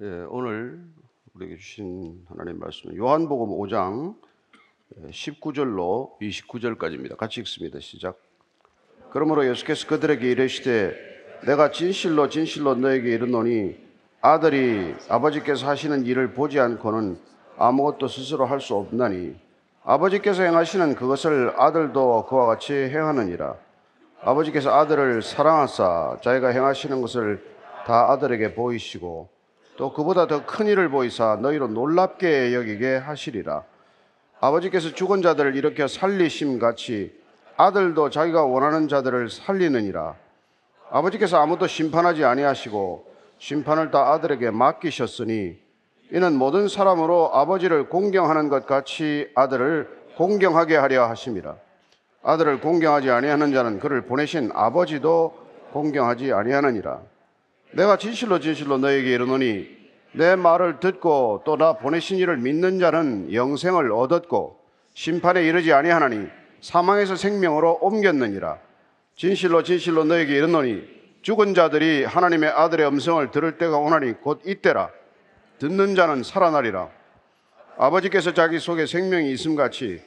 예, 오늘 우리에게 주신 하나님 말씀은 요한복음 5장 19절로 29절까지입니다. 같이 읽습니다. 시작. 그러므로 예수께서 그들에게 이르시되 내가 진실로 진실로 너에게 이르노니 아들이 아버지께서 하시는 일을 보지 않고는 아무것도 스스로 할 수 없나니 아버지께서 행하시는 그것을 아들도 그와 같이 행하느니라. 아버지께서 아들을 사랑하사 자기가 행하시는 것을 다 아들에게 보이시고 또 그보다 더 큰 일을 보이사 너희로 놀랍게 여기게 하시리라. 아버지께서 죽은 자들을 일으켜 살리심 같이 아들도 자기가 원하는 자들을 살리느니라. 아버지께서 아무도 심판하지 아니하시고 심판을 다 아들에게 맡기셨으니 이는 모든 사람으로 아버지를 공경하는 것 같이 아들을 공경하게 하려 하심이라. 아들을 공경하지 아니하는 자는 그를 보내신 아버지도 공경하지 아니하느니라. 내가 진실로 진실로 너에게 이르노니 내 말을 듣고 또 나 보내신 이를 믿는 자는 영생을 얻었고 심판에 이르지 아니하나니 사망에서 생명으로 옮겼느니라. 진실로 진실로 너에게 이르노니 죽은 자들이 하나님의 아들의 음성을 들을 때가 오나니 곧 이때라. 듣는 자는 살아나리라. 아버지께서 자기 속에 생명이 있음 같이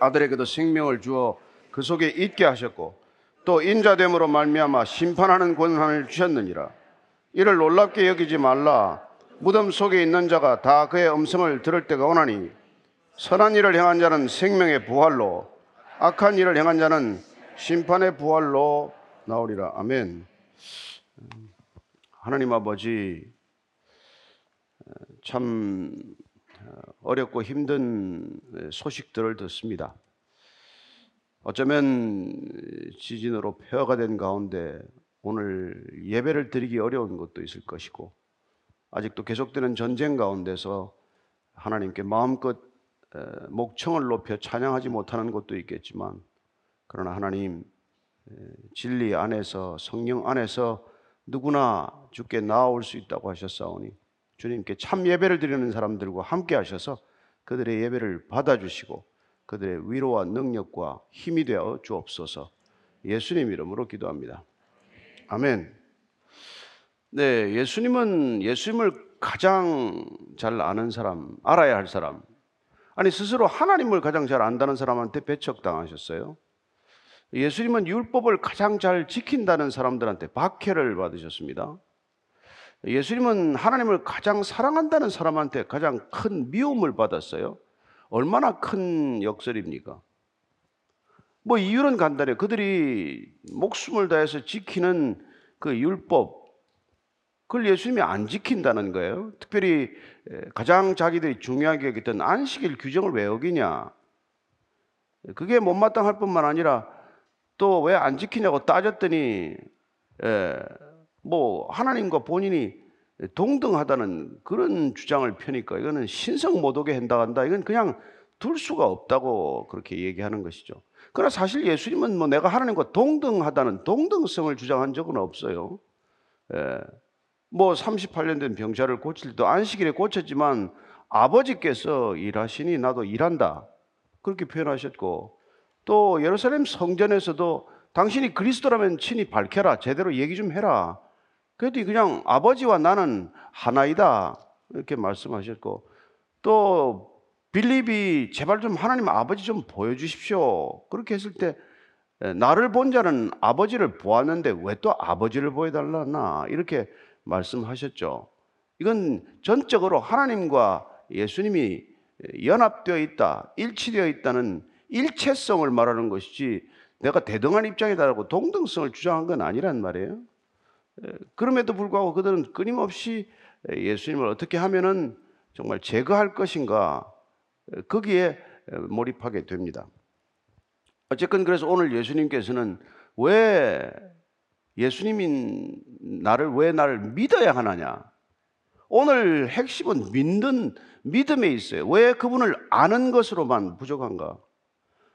아들에게도 생명을 주어 그 속에 있게 하셨고 또 인자됨으로 말미암아 심판하는 권한을 주셨느니라. 이를 놀랍게 여기지 말라. 무덤 속에 있는 자가 다 그의 음성을 들을 때가 오나니 선한 일을 행한 자는 생명의 부활로 악한 일을 행한 자는 심판의 부활로 나오리라. 아멘. 하나님 아버지 참 어렵고 힘든 소식들을 듣습니다. 어쩌면 지진으로 폐허가 된 가운데 오늘 예배를 드리기 어려운 것도 있을 것이고 아직도 계속되는 전쟁 가운데서 하나님께 마음껏 목청을 높여 찬양하지 못하는 것도 있겠지만 그러나 하나님 진리 안에서 성령 안에서 누구나 주께 나아올 수 있다고 하셨사오니 주님께 참 예배를 드리는 사람들과 함께 하셔서 그들의 예배를 받아주시고 그들의 위로와 능력과 힘이 되어 주옵소서 예수님 이름으로 기도합니다. 아멘. 네, 예수님은 예수님을 가장 잘 아는 사람, 알아야 할 사람. 아니, 스스로 하나님을 가장 잘 안다는 사람한테 배척당하셨어요. 예수님은 율법을 가장 잘 지킨다는 사람들한테 박해를 받으셨습니다. 예수님은 하나님을 가장 사랑한다는 사람한테 가장 큰 미움을 받았어요. 얼마나 큰 역설입니까? 뭐 이유는 간단해요. 그들이 목숨을 다해서 지키는 그 율법, 그걸 예수님이 안 지킨다는 거예요. 특별히 가장 자기들이 중요하게 여겼던 안식일 규정을 왜 어기냐. 그게 못마땅할 뿐만 아니라 또 왜 안 지키냐고 따졌더니 뭐 하나님과 본인이 동등하다는 그런 주장을 펴니까 이거는 신성 모독에 한다간다. 이건 그냥 둘 수가 없다고 그렇게 얘기하는 것이죠. 그러나 사실 예수님은 뭐 내가 하나님과 동등하다는 동등성을 주장한 적은 없어요. 예. 뭐 38년 된 병자를 고칠 때도 안식일에 고쳤지만 아버지께서 일하시니 나도 일한다. 그렇게 표현하셨고 또 예루살렘 성전에서도 당신이 그리스도라면 친히 밝혀라. 제대로 얘기 좀 해라. 그랬더니 그냥 아버지와 나는 하나이다. 이렇게 말씀하셨고 또 빌립이 제발 좀 하나님 아버지 좀 보여주십시오. 그렇게 했을 때 나를 본 자는 아버지를 보았는데 왜 또 아버지를 보여달라나 이렇게 말씀하셨죠. 이건 전적으로 하나님과 예수님이 연합되어 있다, 일치되어 있다는 일체성을 말하는 것이지 내가 대등한 입장이다라고 동등성을 주장한 건 아니란 말이에요. 그럼에도 불구하고 그들은 끊임없이 예수님을 어떻게 하면은 정말 제거할 것인가 거기에 몰입하게 됩니다. 어쨌건 그래서 오늘 예수님께서는 왜 예수님인 나를 왜 나를 믿어야 하느냐? 오늘 핵심은 믿는 믿음에 있어요. 왜 그분을 아는 것으로만 부족한가?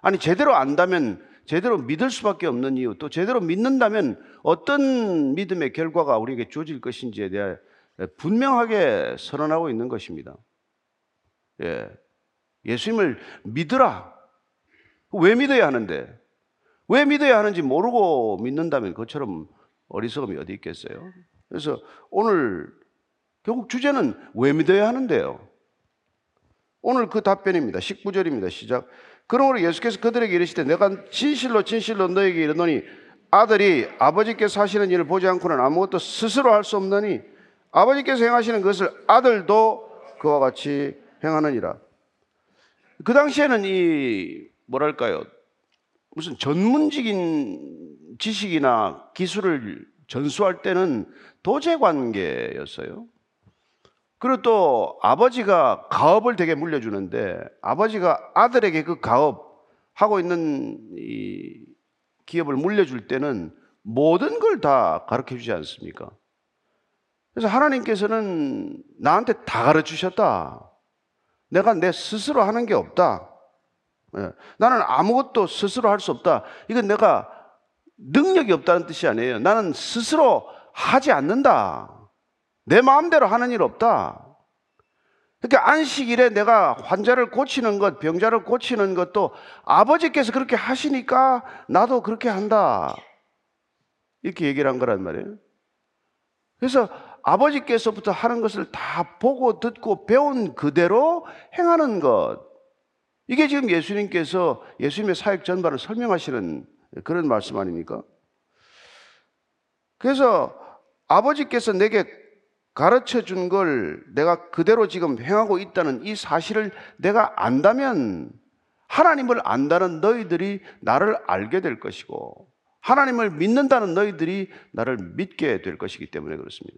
아니 제대로 안다면 제대로 믿을 수밖에 없는 이유, 또 제대로 믿는다면 어떤 믿음의 결과가 우리에게 주어질 것인지에 대해 분명하게 선언하고 있는 것입니다. 예. 예수님을 믿으라. 왜 믿어야 하는데? 왜 믿어야 하는지 모르고 믿는다면 그처럼 어리석음이 어디 있겠어요? 그래서 오늘 결국 주제는 왜 믿어야 하는데요? 오늘 그 답변입니다. 19절입니다. 시작. 그러므로 예수께서 그들에게 이르시되 내가 진실로 진실로 너에게 이르노니 아들이 아버지께서 하시는 일을 보지 않고는 아무것도 스스로 할 수 없느니 아버지께서 행하시는 것을 아들도 그와 같이 행하느니라. 그 당시에는 이 뭐랄까요? 무슨 전문적인 지식이나 기술을 전수할 때는 도제 관계였어요. 그리고 또 아버지가 가업을 되게 물려주는데 아버지가 아들에게 그 가업 하고 있는 이 기업을 물려줄 때는 모든 걸 다 가르쳐 주지 않습니까? 그래서 하나님께서는 나한테 다 가르쳐 주셨다. 내가 내 스스로 하는 게 없다. 예. 나는 아무것도 스스로 할 수 없다. 이건 내가 능력이 없다는 뜻이 아니에요. 나는 스스로 하지 않는다. 내 마음대로 하는 일 없다. 그러니까 안식일에 내가 환자를 고치는 것, 병자를 고치는 것도 아버지께서 그렇게 하시니까 나도 그렇게 한다. 이렇게 얘기를 한 거란 말이에요. 그래서 아버지께서부터 하는 것을 다 보고 듣고 배운 그대로 행하는 것. 이게 지금 예수님께서 예수님의 사역 전반을 설명하시는 그런 말씀 아닙니까? 그래서 아버지께서 내게 가르쳐 준 걸 내가 그대로 지금 행하고 있다는 이 사실을 내가 안다면 하나님을 안다는 너희들이 나를 알게 될 것이고 하나님을 믿는다는 너희들이 나를 믿게 될 것이기 때문에 그렇습니다.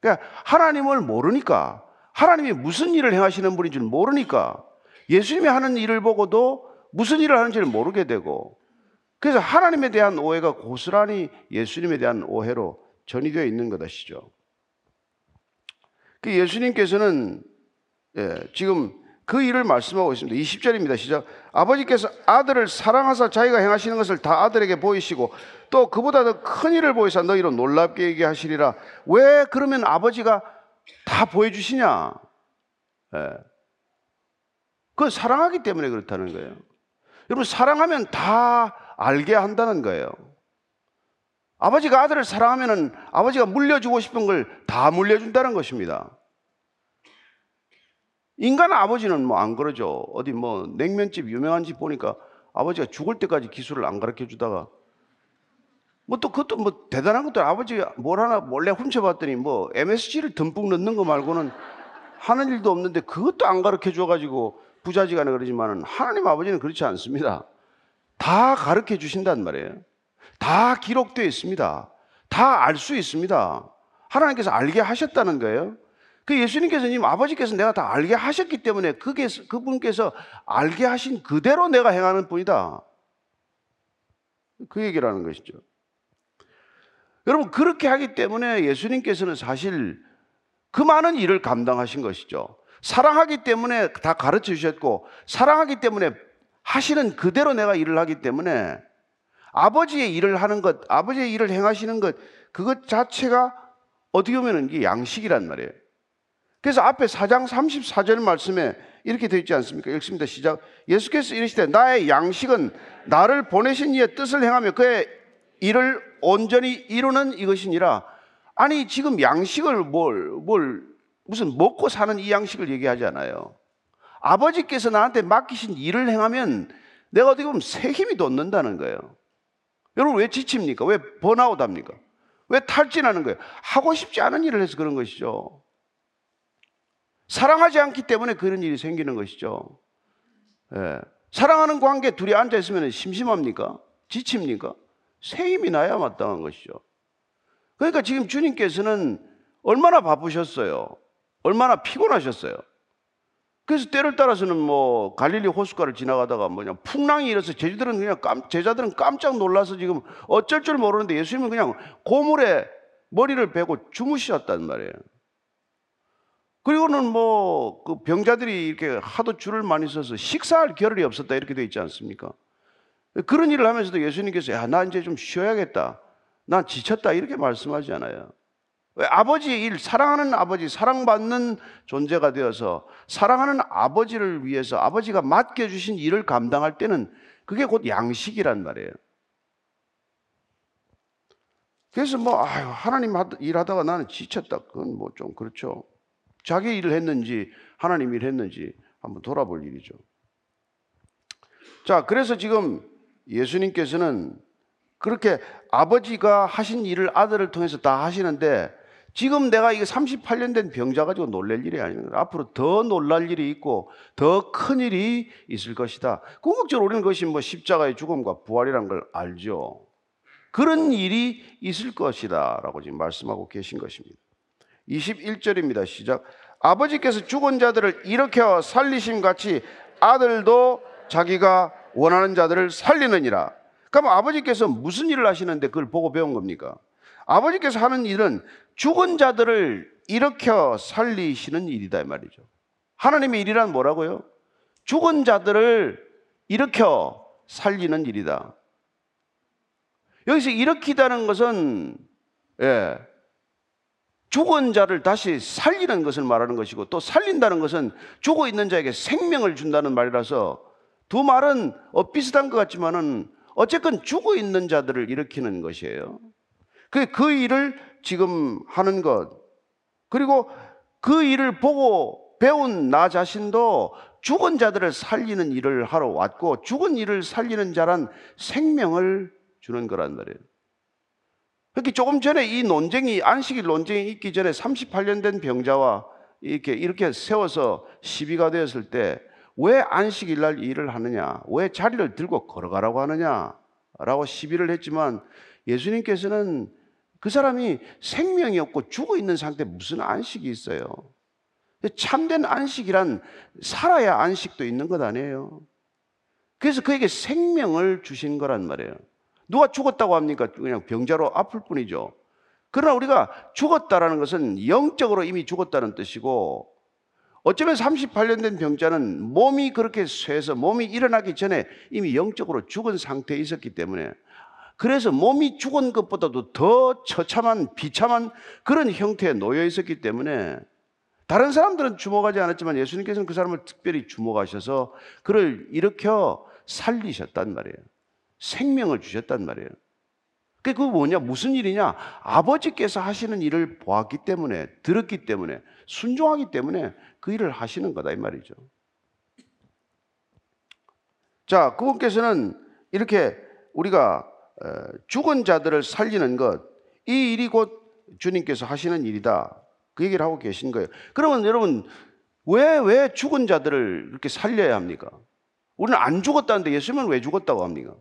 그러니까 하나님을 모르니까 하나님이 무슨 일을 행하시는 분인 줄 모르니까 예수님이 하는 일을 보고도 무슨 일을 하는지를 모르게 되고 그래서 하나님에 대한 오해가 고스란히 예수님에 대한 오해로 전이되어 있는 것이죠. 그 예수님께서는 예, 지금 그 일을 말씀하고 있습니다. 20절입니다. 시작. 아버지께서 아들을 사랑하사 자기가 행하시는 것을 다 아들에게 보이시고 또 그보다 더 큰 일을 보이사 너희로 놀랍게 얘기하시리라. 왜 그러면 아버지가 다 보여주시냐? 예. 그 사랑하기 때문에 그렇다는 거예요. 여러분 사랑하면 다 알게 한다는 거예요. 아버지가 아들을 사랑하면은 아버지가 물려주고 싶은 걸 다 물려준다는 것입니다. 인간 아버지는 뭐 안 그러죠. 어디 뭐 냉면집 유명한 집 보니까 아버지가 죽을 때까지 기술을 안 가르쳐 주다가 뭐 또 그것도 뭐 대단한 것도 아버지가 뭘 하나 몰래 훔쳐봤더니 뭐 MSG를 듬뿍 넣는 거 말고는 하는 일도 없는데 그것도 안 가르쳐 줘가지고 부자지간에 그러지만은 하나님 아버지는 그렇지 않습니다. 다 가르쳐 주신단 말이에요. 다 기록되어 있습니다. 다 알 수 있습니다. 하나님께서 알게 하셨다는 거예요. 그 예수님께서 님 아버지께서 내가 다 알게 하셨기 때문에 그게 그분께서 알게 하신 그대로 내가 행하는 뿐이다. 그 얘기를 하는 것이죠. 여러분 그렇게 하기 때문에 예수님께서는 사실 그 많은 일을 감당하신 것이죠. 사랑하기 때문에 다 가르쳐 주셨고 사랑하기 때문에 하시는 그대로 내가 일을 하기 때문에 아버지의 일을 하는 것, 아버지의 일을 행하시는 것 그것 자체가 어떻게 보면 이게 양식이란 말이에요. 그래서 앞에 4장 34절 말씀에 이렇게 되어 있지 않습니까? 읽습니다. 시작. 예수께서 이르시되 나의 양식은 나를 보내신 이의 뜻을 행하며 그의 일을 온전히 이루는 이것이니라. 아니 지금 양식을 뭘, 뭘 무슨 먹고 사는 이 양식을 얘기하지 않아요. 아버지께서 나한테 맡기신 일을 행하면 내가 어떻게 보면 새 힘이 돋는다는 거예요. 여러분 왜 지칩니까? 왜 번아웃 합니까? 왜 탈진하는 거예요? 하고 싶지 않은 일을 해서 그런 것이죠. 사랑하지 않기 때문에 그런 일이 생기는 것이죠. 예. 사랑하는 관계 둘이 앉아 있으면 심심합니까? 지칩니까? 새 힘이 나야 마땅한 것이죠. 그러니까 지금 주님께서는 얼마나 바쁘셨어요. 얼마나 피곤하셨어요. 그래서 때를 따라서는 뭐 갈릴리 호숫가를 지나가다가 뭐냐 풍랑이 일어서 제자들은 그냥 깜, 제자들은 깜짝 놀라서 지금 어쩔 줄 모르는데 예수님은 그냥 고물에 머리를 베고 주무셨단 말이에요. 그리고는 뭐 그 병자들이 이렇게 하도 줄을 많이 서서 식사할 겨를이 없었다 이렇게 되어 있지 않습니까? 그런 일을 하면서도 예수님께서 야, 나 이제 좀 쉬어야겠다. 난 지쳤다 이렇게 말씀하지 않아요. 왜 아버지의 일, 사랑하는 아버지, 사랑받는 존재가 되어서 사랑하는 아버지를 위해서 아버지가 맡겨주신 일을 감당할 때는 그게 곧 양식이란 말이에요. 그래서 뭐, 아유, 하나님 일하다가 나는 지쳤다. 그건 뭐 좀 그렇죠. 자기 일을 했는지 하나님 일을 했는지 한번 돌아볼 일이죠. 자, 그래서 지금 예수님께서는 그렇게 아버지가 하신 일을 아들을 통해서 다 하시는데 지금 내가 이게 38년 된 병자 가지고 놀랄 일이 아닙니다. 앞으로 더 놀랄 일이 있고 더 큰 일이 있을 것이다. 궁극적으로 우리는 그것이 뭐 십자가의 죽음과 부활이란 걸 알죠. 그런 일이 있을 것이다. 라고 지금 말씀하고 계신 것입니다. 21절입니다. 시작. 아버지께서 죽은 자들을 일으켜 살리심 같이 아들도 자기가 원하는 자들을 살리느니라. 그럼 아버지께서 무슨 일을 하시는데 그걸 보고 배운 겁니까? 아버지께서 하는 일은 죽은 자들을 일으켜 살리시는 일이다 이 말이죠. 하나님의 일이란 뭐라고요? 죽은 자들을 일으켜 살리는 일이다. 여기서 일으키다는 것은 예, 죽은 자를 다시 살리는 것을 말하는 것이고 또 살린다는 것은 죽어 있는 자에게 생명을 준다는 말이라서 두 말은 어, 비슷한 것 같지만은 어쨌건 죽어 있는 자들을 일으키는 것이에요. 그, 그 일을 지금 하는 것. 그리고 그 일을 보고 배운 나 자신도 죽은 자들을 살리는 일을 하러 왔고 죽은 일을 살리는 자란 생명을 주는 거란 말이에요. 그렇게 조금 전에 이 논쟁이 안식일 논쟁이 있기 전에 38년 된 병자와 이렇게 이렇게 세워서 시비가 되었을 때 왜 안식일 날 일을 하느냐? 왜 자리를 들고 걸어가라고 하느냐? 라고 시비를 했지만 예수님께서는 그 사람이 생명이 없고 죽어 있는 상태에 무슨 안식이 있어요? 참된 안식이란 살아야 안식도 있는 것 아니에요. 그래서 그에게 생명을 주신 거란 말이에요. 누가 죽었다고 합니까? 그냥 병자로 아플 뿐이죠. 그러나 우리가 죽었다라는 것은 영적으로 이미 죽었다는 뜻이고 어쩌면 38년 된 병자는 몸이 그렇게 쇠서 몸이 일어나기 전에 이미 영적으로 죽은 상태에 있었기 때문에 그래서 몸이 죽은 것보다도 더 처참한 비참한 그런 형태에 놓여 있었기 때문에 다른 사람들은 주목하지 않았지만 예수님께서는 그 사람을 특별히 주목하셔서 그를 일으켜 살리셨단 말이에요. 생명을 주셨단 말이에요. 그게 뭐냐? 무슨 일이냐? 아버지께서 하시는 일을 보았기 때문에, 들었기 때문에, 순종하기 때문에 그 일을 하시는 거다, 이 말이죠. 자, 그분께서는 이렇게 우리가 어, 죽은 자들을 살리는 것, 이 일이 곧 주님께서 하시는 일이다. 그 얘기를 하고 계신 거예요. 그러면 여러분, 왜, 왜 죽은 자들을 이렇게 살려야 합니까? 우리는 안 죽었다는데 예수님은 왜 죽었다고 합니까?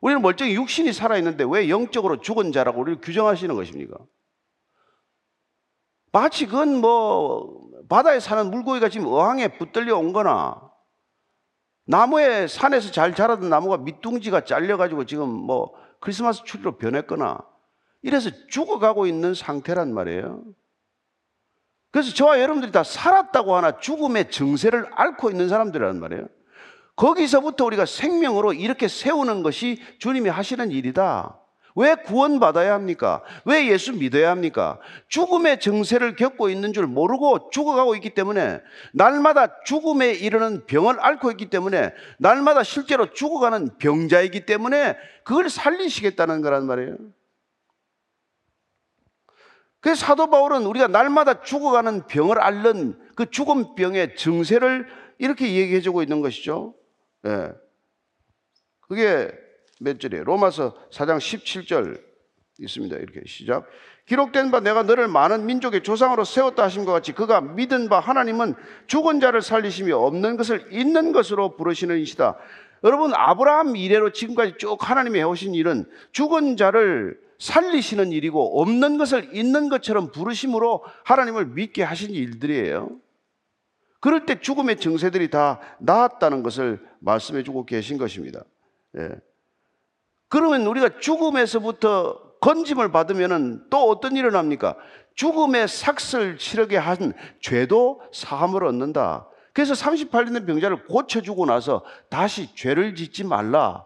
우리는 멀쩡히 육신이 살아있는데 왜 영적으로 죽은 자라고 우리를 규정하시는 것입니까? 마치 그건 뭐 바다에 사는 물고기가 지금 어항에 붙들려 온 거나 나무에 산에서 잘 자라던 나무가 밑둥지가 잘려가지고 지금 뭐 크리스마스 추리로 변했거나 이래서 죽어가고 있는 상태란 말이에요. 그래서 저와 여러분들이 다 살았다고 하나 죽음의 증세를 앓고 있는 사람들이란 말이에요. 거기서부터 우리가 생명으로 이렇게 세우는 것이 주님이 하시는 일이다. 왜 구원받아야 합니까? 왜 예수 믿어야 합니까? 죽음의 증세를 겪고 있는 줄 모르고 죽어가고 있기 때문에 날마다 죽음에 이르는 병을 앓고 있기 때문에 날마다 실제로 죽어가는 병자이기 때문에 그걸 살리시겠다는 거란 말이에요. 그래서 사도 바울은 우리가 날마다 죽어가는 병을 앓는 그 죽음 병의 증세를 이렇게 얘기해 주고 있는 것이죠. 예. 그게 몇 절이에요? 로마서 4장 17절 있습니다. 이렇게 시작. 기록된 바 내가 너를 많은 민족의 조상으로 세웠다 하신 것 같이 그가 믿은 바 하나님은 죽은 자를 살리심이 없는 것을 있는 것으로 부르시는 이시다. 여러분 아브라함 이래로 지금까지 쭉 하나님이 해오신 일은 죽은 자를 살리시는 일이고 없는 것을 있는 것처럼 부르심으로 하나님을 믿게 하신 일들이에요. 그럴 때 죽음의 증세들이 다 나았다는 것을 말씀해 주고 계신 것입니다. 예. 그러면 우리가 죽음에서부터 건짐을 받으면 또 어떤 일이 납니까? 죽음의 삭슬 치르게 한 죄도 사함을 얻는다. 그래서 38년 된 병자를 고쳐주고 나서 다시 죄를 짓지 말라.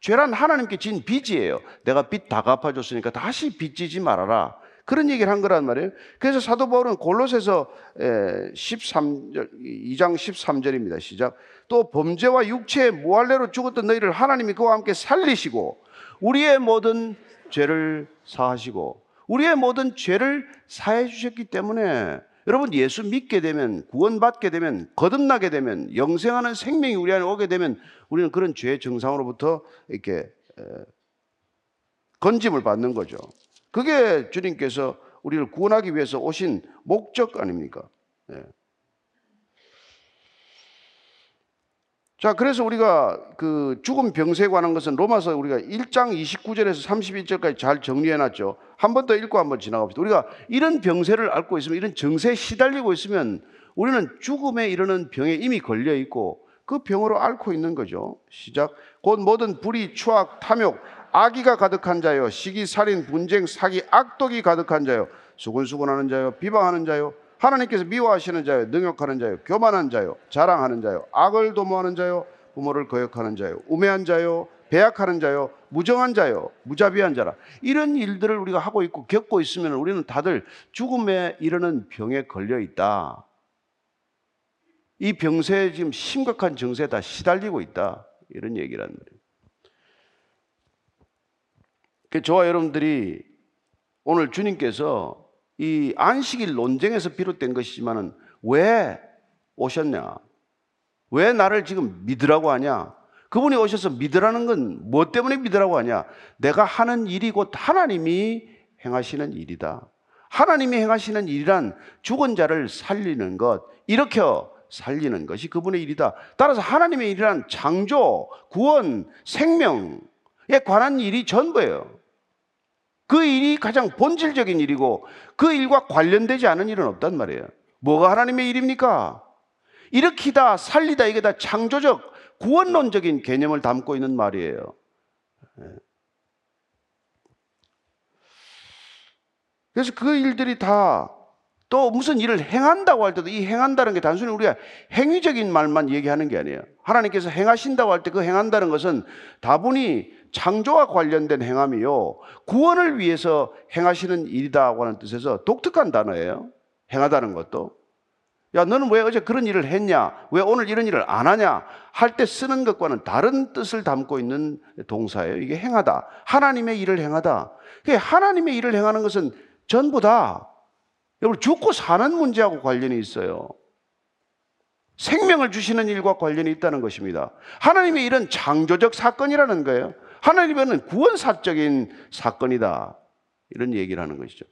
죄란 하나님께 진 빚이에요. 내가 빚 다 갚아줬으니까 다시 빚 지지 말아라. 그런 얘기를 한 거란 말이에요. 그래서 사도 바울은 골로새서 13절 2장 13절입니다. 시작. 또 범죄와 육체의 무할례로 죽었던 너희를 하나님이 그와 함께 살리시고 우리의 모든 죄를 사하시고 우리의 모든 죄를 사해 주셨기 때문에 여러분 예수 믿게 되면 구원받게 되면 거듭나게 되면 영생하는 생명이 우리 안에 오게 되면 우리는 그런 죄의 정상으로부터 이렇게 건짐을 받는 거죠. 그게 주님께서 우리를 구원하기 위해서 오신 목적 아닙니까? 자, 그래서 우리가 그 죽음 병세에 관한 것은 로마서 우리가 1장 29절에서 31절까지 잘 정리해 놨죠. 한 번 더 읽고 한번 지나갑시다. 우리가 이런 병세를 앓고 있으면 이런 정세에 시달리고 있으면 우리는 죽음에 이르는 병에 이미 걸려 있고 그 병으로 앓고 있는 거죠. 시작. 곧 모든 불의, 추악, 탐욕, 악의가 가득한 자요. 시기, 살인, 분쟁, 사기, 악독이 가득한 자요. 수근수근하는 자요. 비방하는 자요. 하나님께서 미워하시는 자요, 능욕하는 자요, 교만한 자요, 자랑하는 자요, 악을 도모하는 자요, 부모를 거역하는 자요, 우매한 자요, 배약하는 자요, 무정한 자요, 무자비한 자라. 이런 일들을 우리가 하고 있고 겪고 있으면 우리는 다들 죽음에 이르는 병에 걸려 있다. 이 병세에 지금 심각한 정세에 다 시달리고 있다. 이런 얘기란 말이에요. 그 저와 여러분들이 오늘 주님께서 이 안식일 논쟁에서 비롯된 것이지만은 왜 오셨냐? 왜 나를 지금 믿으라고 하냐? 그분이 오셔서 믿으라는 건 뭐 때문에 믿으라고 하냐? 내가 하는 일이 곧 하나님이 행하시는 일이다. 하나님이 행하시는 일이란 죽은 자를 살리는 것, 일으켜 살리는 것이 그분의 일이다. 따라서 하나님의 일이란 창조, 구원, 생명에 관한 일이 전부예요. 그 일이 가장 본질적인 일이고 그 일과 관련되지 않은 일은 없단 말이에요. 뭐가 하나님의 일입니까? 일으키다, 살리다 이게 다 창조적, 구원론적인 개념을 담고 있는 말이에요. 예. 그래서 그 일들이 다 또 무슨 일을 행한다고 할 때도 이 행한다는 게 단순히 우리가 행위적인 말만 얘기하는 게 아니에요. 하나님께서 행하신다고 할 때 그 행한다는 것은 다분히 창조와 관련된 행함이요. 구원을 위해서 행하시는 일이다고 하는 뜻에서 독특한 단어예요. 행하다는 것도. 야, 너는 왜 어제 그런 일을 했냐? 왜 오늘 이런 일을 안 하냐? 할 때 쓰는 것과는 다른 뜻을 담고 있는 동사예요. 이게 행하다. 하나님의 일을 행하다. 하나님의 일을 행하는 것은 전부 다 여러분 죽고 사는 문제하고 관련이 있어요. 생명을 주시는 일과 관련이 있다는 것입니다. 하나님의 일은 창조적 사건이라는 거예요. 하나님은 구원사적인 사건이다. 이런 얘기를 하는 것이죠.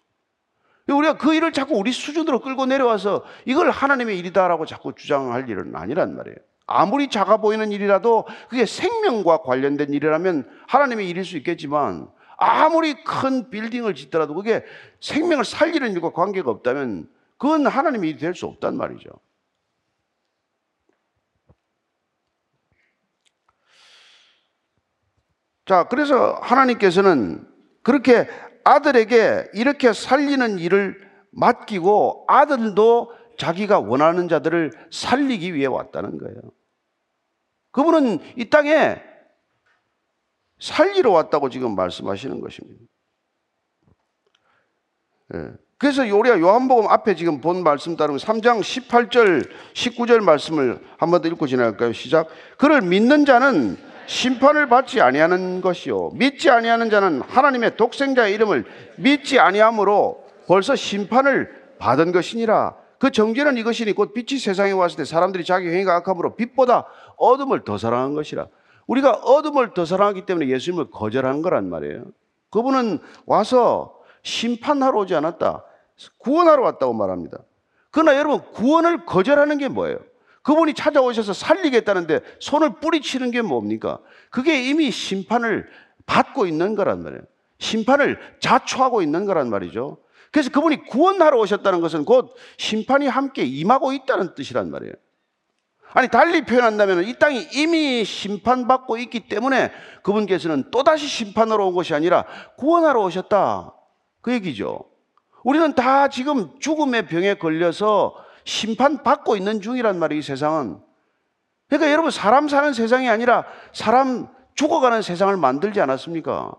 우리가 그 일을 자꾸 우리 수준으로 끌고 내려와서 이걸 하나님의 일이다라고 자꾸 주장할 일은 아니란 말이에요. 아무리 작아 보이는 일이라도 그게 생명과 관련된 일이라면 하나님의 일일 수 있겠지만 아무리 큰 빌딩을 짓더라도 그게 생명을 살리는 일과 관계가 없다면 그건 하나님의 일이 될 수 없단 말이죠. 자, 그래서 하나님께서는 그렇게 아들에게 이렇게 살리는 일을 맡기고 아들도 자기가 원하는 자들을 살리기 위해 왔다는 거예요. 그분은 이 땅에 살리러 왔다고 지금 말씀하시는 것입니다. 예. 그래서 우리가 요한복음 앞에 지금 본 말씀 따르면 3장 18절, 19절 말씀을 한 번 더 읽고 지나갈까요? 시작. 그를 믿는 자는 심판을 받지 아니하는 것이요. 믿지 아니하는 자는 하나님의 독생자의 이름을 믿지 아니함으로 벌써 심판을 받은 것이니라. 그 정죄는 이것이니 곧 빛이 세상에 왔을 때 사람들이 자기 행위가 악함으로 빛보다 어둠을 더 사랑한 것이라. 우리가 어둠을 더 사랑하기 때문에 예수님을 거절한 거란 말이에요. 그분은 와서 심판하러 오지 않았다. 구원하러 왔다고 말합니다. 그러나 여러분 구원을 거절하는 게 뭐예요? 그분이 찾아오셔서 살리겠다는데 손을 뿌리치는 게 뭡니까? 그게 이미 심판을 받고 있는 거란 말이에요. 심판을 자초하고 있는 거란 말이죠. 그래서 그분이 구원하러 오셨다는 것은 곧 심판이 함께 임하고 있다는 뜻이란 말이에요. 아니, 달리 표현한다면 이 땅이 이미 심판받고 있기 때문에 그분께서는 또다시 심판하러 온 것이 아니라 구원하러 오셨다. 그 얘기죠. 우리는 다 지금 죽음의 병에 걸려서 심판받고 있는 중이란 말이에요, 이 세상은. 그러니까 여러분, 사람 사는 세상이 아니라 사람 죽어가는 세상을 만들지 않았습니까?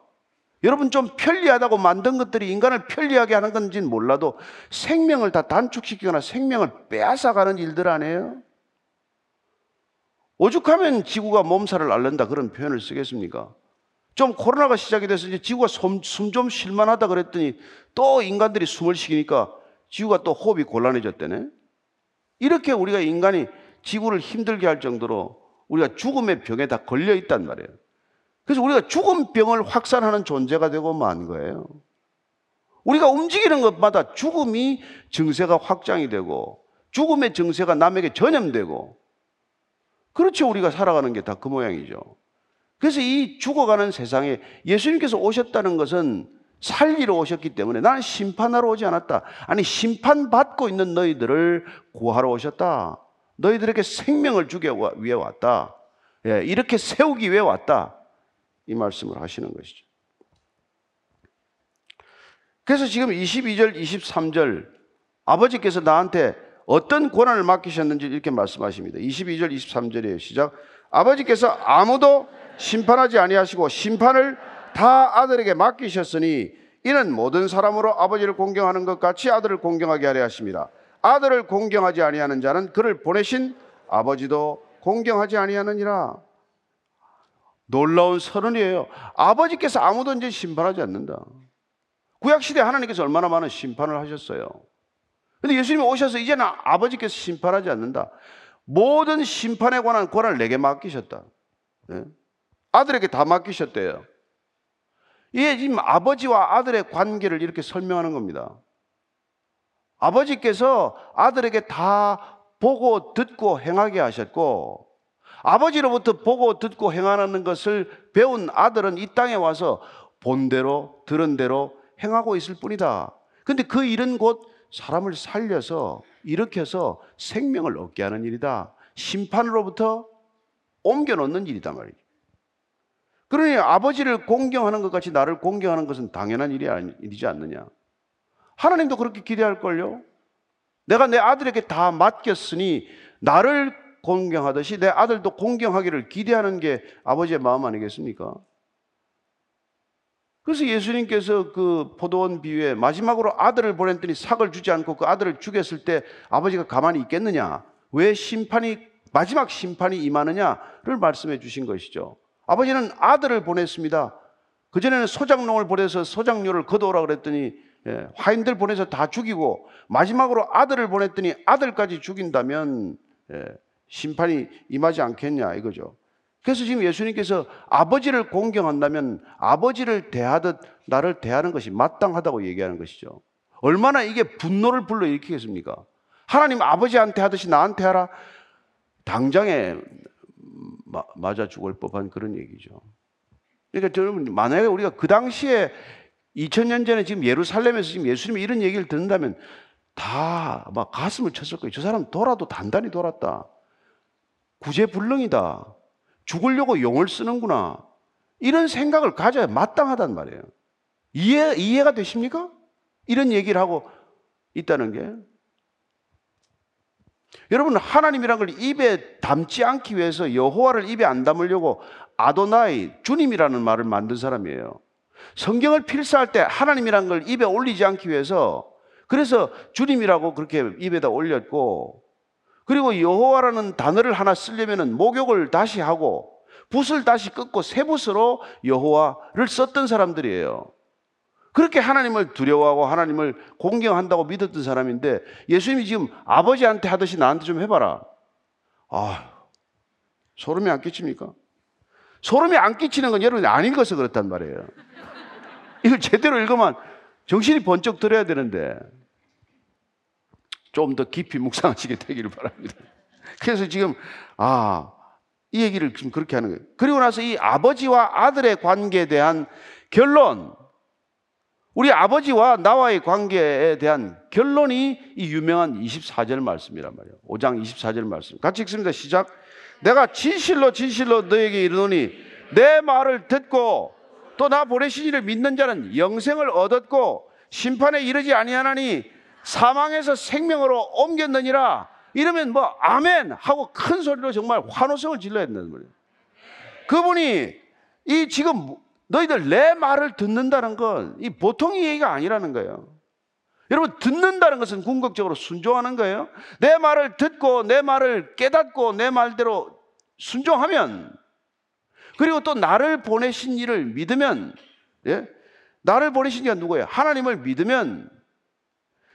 여러분 좀 편리하다고 만든 것들이 인간을 편리하게 하는 건지는 몰라도 생명을 다 단축시키거나 생명을 빼앗아가는 일들 아니에요? 오죽하면 지구가 몸살을 앓는다 그런 표현을 쓰겠습니까? 좀 코로나가 시작이 돼서 이제 지구가 숨좀 쉴만하다 그랬더니 또 인간들이 숨을 쉬니까 지구가 또 호흡이 곤란해졌대네. 이렇게 우리가 인간이 지구를 힘들게 할 정도로 우리가 죽음의 병에 다 걸려 있단 말이에요. 그래서 우리가 죽음 병을 확산하는 존재가 되고 만 거예요. 우리가 움직이는 것마다 죽음이 증세가 확장이 되고 죽음의 증세가 남에게 전염되고 그렇죠. 우리가 살아가는 게 다 그 모양이죠. 그래서 이 죽어가는 세상에 예수님께서 오셨다는 것은 살리러 오셨기 때문에 나는 심판하러 오지 않았다. 아니, 심판받고 있는 너희들을 구하러 오셨다. 너희들에게 생명을 주기 위해 왔다. 예, 이렇게 세우기 위해 왔다. 이 말씀을 하시는 것이죠. 그래서 지금 22절, 23절 아버지께서 나한테 어떤 권한을 맡기셨는지 이렇게 말씀하십니다. 22절, 23절이에요. 시작. 아버지께서 아무도 심판하지 아니하시고 심판을 다 아들에게 맡기셨으니 이는 모든 사람으로 아버지를 공경하는 것 같이 아들을 공경하게 하려 하십니다. 아들을 공경하지 아니하는 자는 그를 보내신 아버지도 공경하지 아니하느니라. 놀라운 선언이에요. 아버지께서 이제 심판하지 않는다. 구약 시대 하나님께서 얼마나 많은 심판을 하셨어요. 근데 예수님이 오셔서 이제는 아버지께서 심판하지 않는다. 모든 심판에 관한 권한을 내게 맡기셨다. 네? 아들에게 다 맡기셨대요. 이게 지금 아버지와 아들의 관계를 이렇게 설명하는 겁니다. 아버지께서 아들에게 다 보고 듣고 행하게 하셨고, 아버지로부터 보고 듣고 행하는 것을 배운 아들은 이 땅에 와서 본 대로, 들은 대로 행하고 있을 뿐이다. 근데 그 일은 곧 사람을 살려서 일으켜서 생명을 얻게 하는 일이다. 심판으로부터 옮겨 놓는 일이다 말이죠. 그러니 아버지를 공경하는 것 같이 나를 공경하는 것은 당연한 일이 아니지 않느냐. 하나님도 그렇게 기대할걸요. 내가 내 아들에게 다 맡겼으니 나를 공경하듯이 내 아들도 공경하기를 기대하는 게 아버지의 마음 아니겠습니까? 그래서 예수님께서 그 포도원 비유에 마지막으로 아들을 보냈더니 삭을 주지 않고 그 아들을 죽였을 때 아버지가 가만히 있겠느냐? 왜 심판이, 마지막 심판이 임하느냐를 말씀해 주신 것이죠. 아버지는 아들을 보냈습니다. 그전에는 소장농을 보내서 소장료를 거둬오라 그랬더니 예, 화인들 보내서 다 죽이고 마지막으로 아들을 보냈더니 아들까지 죽인다면 예, 심판이 임하지 않겠냐 이거죠. 그래서 지금 예수님께서 아버지를 공경한다면 아버지를 대하듯 나를 대하는 것이 마땅하다고 얘기하는 것이죠. 얼마나 이게 분노를 불러일으키겠습니까? 하나님 아버지한테 하듯이 나한테 하라. 당장에 마, 맞아 죽을 법한 그런 얘기죠. 그러니까 여러분 만약에 우리가 그 당시에 2000년 전에 지금 예루살렘에서 지금 예수님이 이런 얘기를 듣는다면 다 막 가슴을 쳤을 거예요. 저 사람 돌아도 단단히 돌았다. 구제불능이다. 죽으려고 용을 쓰는구나. 이런 생각을 가져야 마땅하단 말이에요. 이해, 이해가 되십니까? 이런 얘기를 하고 있다는 게. 여러분 하나님이란 걸 입에 담지 않기 위해서 여호와를 입에 안 담으려고 아도나이 주님이라는 말을 만든 사람이에요. 성경을 필사할 때 하나님이란 걸 입에 올리지 않기 위해서 그래서 주님이라고 그렇게 입에다 올렸고 그리고 여호와라는 단어를 하나 쓰려면은 목욕을 다시 하고 붓을 다시 끊고 새 붓으로 여호와를 썼던 사람들이에요. 그렇게 하나님을 두려워하고 하나님을 공경한다고 믿었던 사람인데 예수님이 지금 아버지한테 하듯이 나한테 좀 해봐라. 아, 소름이 안 끼칩니까? 소름이 안 끼치는 건 여러분이 안 읽어서 그렇단 말이에요. 이걸 제대로 읽으면 정신이 번쩍 들어야 되는데 좀 더 깊이 묵상하시게 되기를 바랍니다. 그래서 지금 아, 이 얘기를 지금 그렇게 하는 거예요. 그리고 나서 이 아버지와 아들의 관계에 대한 결론, 우리 아버지와 나와의 관계에 대한 결론이 이 유명한 24절 말씀이란 말이에요. 5장 24절 말씀. 같이 읽습니다. 시작. 내가 진실로 진실로 너에게 이르노니 내 말을 듣고 또 나 보내신 이를 믿는 자는 영생을 얻었고 심판에 이르지 아니하나니 사망에서 생명으로 옮겼느니라. 이러면 뭐 아멘 하고 큰 소리로 정말 환호성을 질러야 된다는 거예요. 그분이 이 지금 너희들 내 말을 듣는다는 건 이 보통의 얘기가 아니라는 거예요. 여러분 듣는다는 것은 궁극적으로 순종하는 거예요. 내 말을 듣고 내 말을 깨닫고 내 말대로 순종하면 그리고 또 나를 보내신 이를 믿으면 예? 나를 보내신 이가 누구예요? 하나님을 믿으면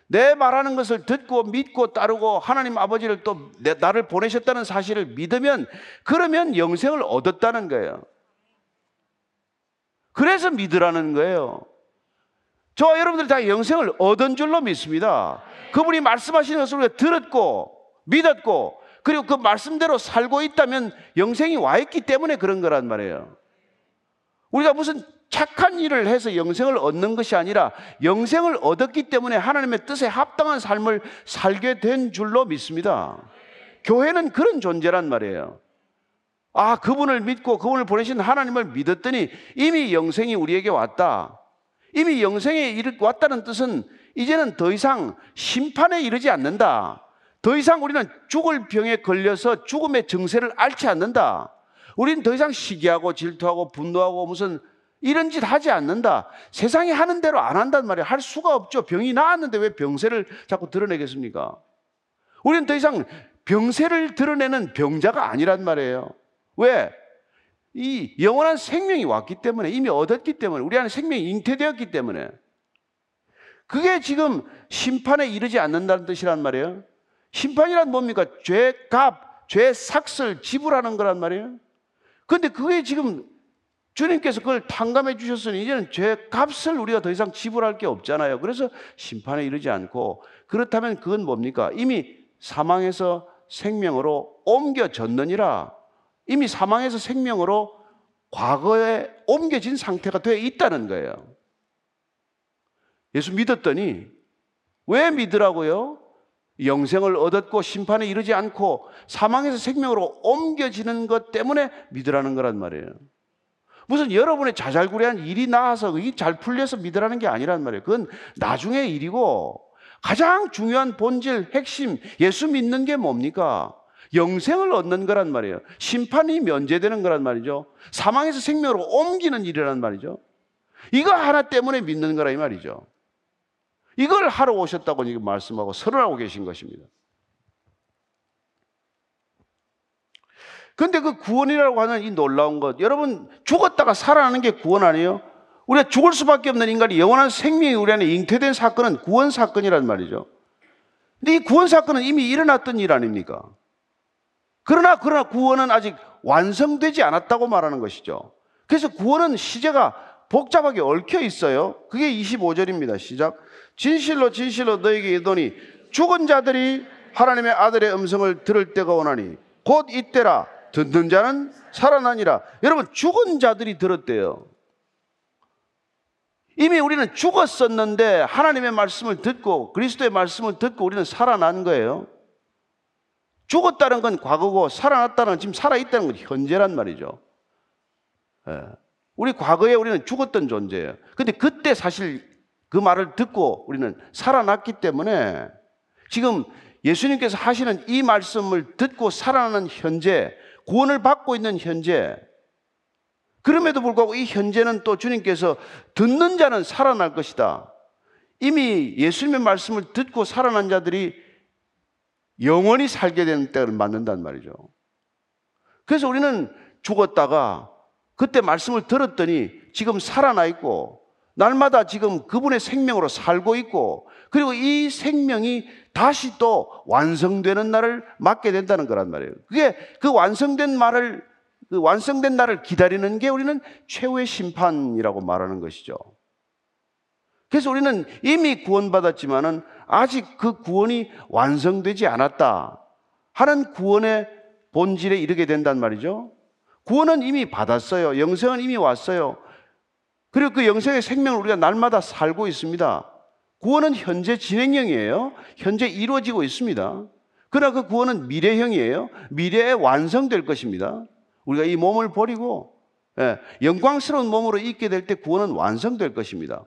내 말하는 것을 듣고 믿고 따르고 하나님 아버지를 또 내, 나를 보내셨다는 사실을 믿으면 그러면 영생을 얻었다는 거예요. 그래서 믿으라는 거예요. 저와 여러분들 다 영생을 얻은 줄로 믿습니다. 그분이 말씀하시는 것을 우리가 들었고 믿었고 그리고 그 말씀대로 살고 있다면 영생이 와 있기 때문에 그런 거란 말이에요. 우리가 무슨 착한 일을 해서 영생을 얻는 것이 아니라 영생을 얻었기 때문에 하나님의 뜻에 합당한 삶을 살게 된 줄로 믿습니다. 교회는 그런 존재란 말이에요. 아, 그분을 믿고 그분을 보내신 하나님을 믿었더니 이미 영생이 우리에게 왔다. 이미 영생에 왔다는 뜻은 이제는 더 이상 심판에 이르지 않는다. 더 이상 우리는 죽을 병에 걸려서 죽음의 증세를 앓지 않는다. 우리는 더 이상 시기하고 질투하고 분노하고 무슨 이런 짓 하지 않는다. 세상이 하는 대로 안 한단 말이에요. 할 수가 없죠. 병이 나았는데 왜 병세를 자꾸 드러내겠습니까? 우리는 더 이상 병세를 드러내는 병자가 아니란 말이에요. 왜? 이 영원한 생명이 왔기 때문에 이미 얻었기 때문에 우리 안에 생명이 잉태되었기 때문에 그게 지금 심판에 이르지 않는다는 뜻이란 말이에요. 심판이란 뭡니까? 죄 값, 죄 삭슬 지불하는 거란 말이에요. 근데 그게 지금 주님께서 그걸 탕감해 주셨으니 이제는 죄 값을 우리가 더 이상 지불할 게 없잖아요. 그래서 심판에 이르지 않고 그렇다면 그건 뭡니까? 이미 사망에서 생명으로 옮겨졌느니라. 이미 사망에서 생명으로 과거에 옮겨진 상태가 되어 있다는 거예요. 예수 믿었더니 왜 믿으라고요? 영생을 얻었고 심판에 이르지 않고 사망에서 생명으로 옮겨지는 것 때문에 믿으라는 거란 말이에요. 무슨 여러분의 자잘구레한 일이 나와서 이게 잘 풀려서 믿으라는 게 아니란 말이에요. 그건 나중의 일이고 가장 중요한 본질, 핵심, 예수 믿는 게 뭡니까? 영생을 얻는 거란 말이에요. 심판이 면제되는 거란 말이죠. 사망에서 생명으로 옮기는 일이란 말이죠. 이거 하나 때문에 믿는 거라 이 말이죠. 이걸 하러 오셨다고 말씀하고 설을하고 계신 것입니다. 근데 그 구원이라고 하는 이 놀라운 것, 여러분 죽었다가 살아나는 게 구원 아니에요? 우리가 죽을 수밖에 없는 인간이 영원한 생명이 우리 안에 잉태된 사건은 구원 사건이란 말이죠. 근데 이 구원 사건은 이미 일어났던 일 아닙니까? 그러나 그러나 구원은 아직 완성되지 않았다고 말하는 것이죠. 그래서 구원은 시제가 복잡하게 얽혀 있어요. 그게 25절입니다. 시작. 진실로 진실로 너에게 이르노니 죽은 자들이 하나님의 아들의 음성을 들을 때가 오나니 곧 이때라 듣는 자는 살아나니라. 여러분, 죽은 자들이 들었대요. 이미 우리는 죽었었는데 하나님의 말씀을 듣고 그리스도의 말씀을 듣고 우리는 살아난 거예요. 죽었다는 건 과거고 살아났다는 건 지금 살아있다는 건 현재란 말이죠. 예. 우리 과거에 우리는 죽었던 존재예요. 근데 그때 사실 그 말을 듣고 우리는 살아났기 때문에 지금 예수님께서 하시는 이 말씀을 듣고 살아나는 현재, 구원을 받고 있는 현재, 그럼에도 불구하고 이 현재는 또 주님께서 듣는 자는 살아날 것이다. 이미 예수님의 말씀을 듣고 살아난 자들이 영원히 살게 되는 때를 맞는단 말이죠. 그래서 우리는 죽었다가 그때 말씀을 들었더니 지금 살아나 있고 날마다 지금 그분의 생명으로 살고 있고 그리고 이 생명이 다시 또 완성되는 날을 맞게 된다는 거란 말이에요. 그게 그 완성된 말을 그 완성된 날을 기다리는 게 우리는 최후의 심판이라고 말하는 것이죠. 그래서 우리는 이미 구원받았지만은 아직 그 구원이 완성되지 않았다 하는 구원의 본질에 이르게 된단 말이죠. 구원은 이미 받았어요. 영생은 이미 왔어요. 그리고 그 영생의 생명을 우리가 날마다 살고 있습니다. 구원은 현재 진행형이에요. 현재 이루어지고 있습니다. 그러나 그 구원은 미래형이에요. 미래에 완성될 것입니다. 우리가 이 몸을 버리고 예, 영광스러운 몸으로 있게 될 때 구원은 완성될 것입니다.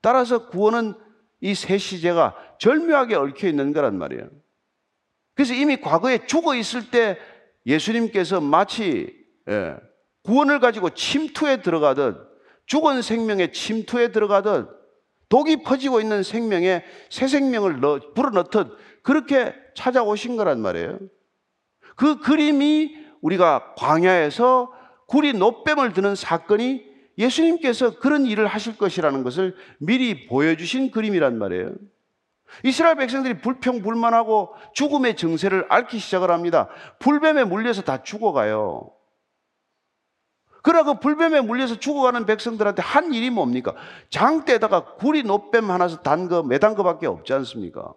따라서 구원은 이 세 시제가 절묘하게 얽혀 있는 거란 말이에요. 그래서 이미 과거에 죽어 있을 때 예수님께서 마치 예, 구원을 가지고 침투에 들어가듯 죽은 생명의 침투에 들어가듯 독이 퍼지고 있는 생명에 새 생명을 넣, 불어넣듯 그렇게 찾아오신 거란 말이에요. 그 그림이 우리가 광야에서 굴이 노뱀을 드는 사건이 예수님께서 그런 일을 하실 것이라는 것을 미리 보여주신 그림이란 말이에요. 이스라엘 백성들이 불평불만하고 죽음의 증세를 앓기 시작을 합니다. 불뱀에 물려서 다 죽어가요. 그러나 그 불뱀에 물려서 죽어가는 백성들한테 한 일이 뭡니까? 장대에다가 구리 노뱀 하나서 단거, 매단 거밖에 없지 않습니까?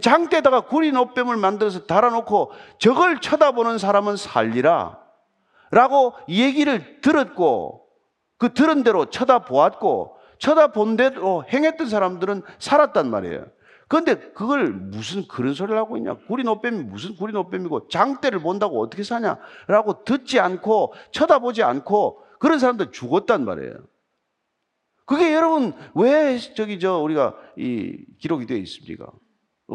장대에다가 구리 노뱀을 만들어서 달아놓고 저걸 쳐다보는 사람은 살리라. 라고 얘기를 들었고, 그 들은 대로 쳐다보았고, 쳐다본 대로 행했던 사람들은 살았단 말이에요. 그런데 그걸 무슨 그런 소리를 하고 있냐? 구리 노뱀이 무슨 구리 노뱀이고 장대를 본다고 어떻게 사냐 라고 듣지 않고 쳐다보지 않고 그런 사람들 죽었단 말이에요. 그게 여러분 왜 저기 저 우리가 이 기록이 되어 있습니까?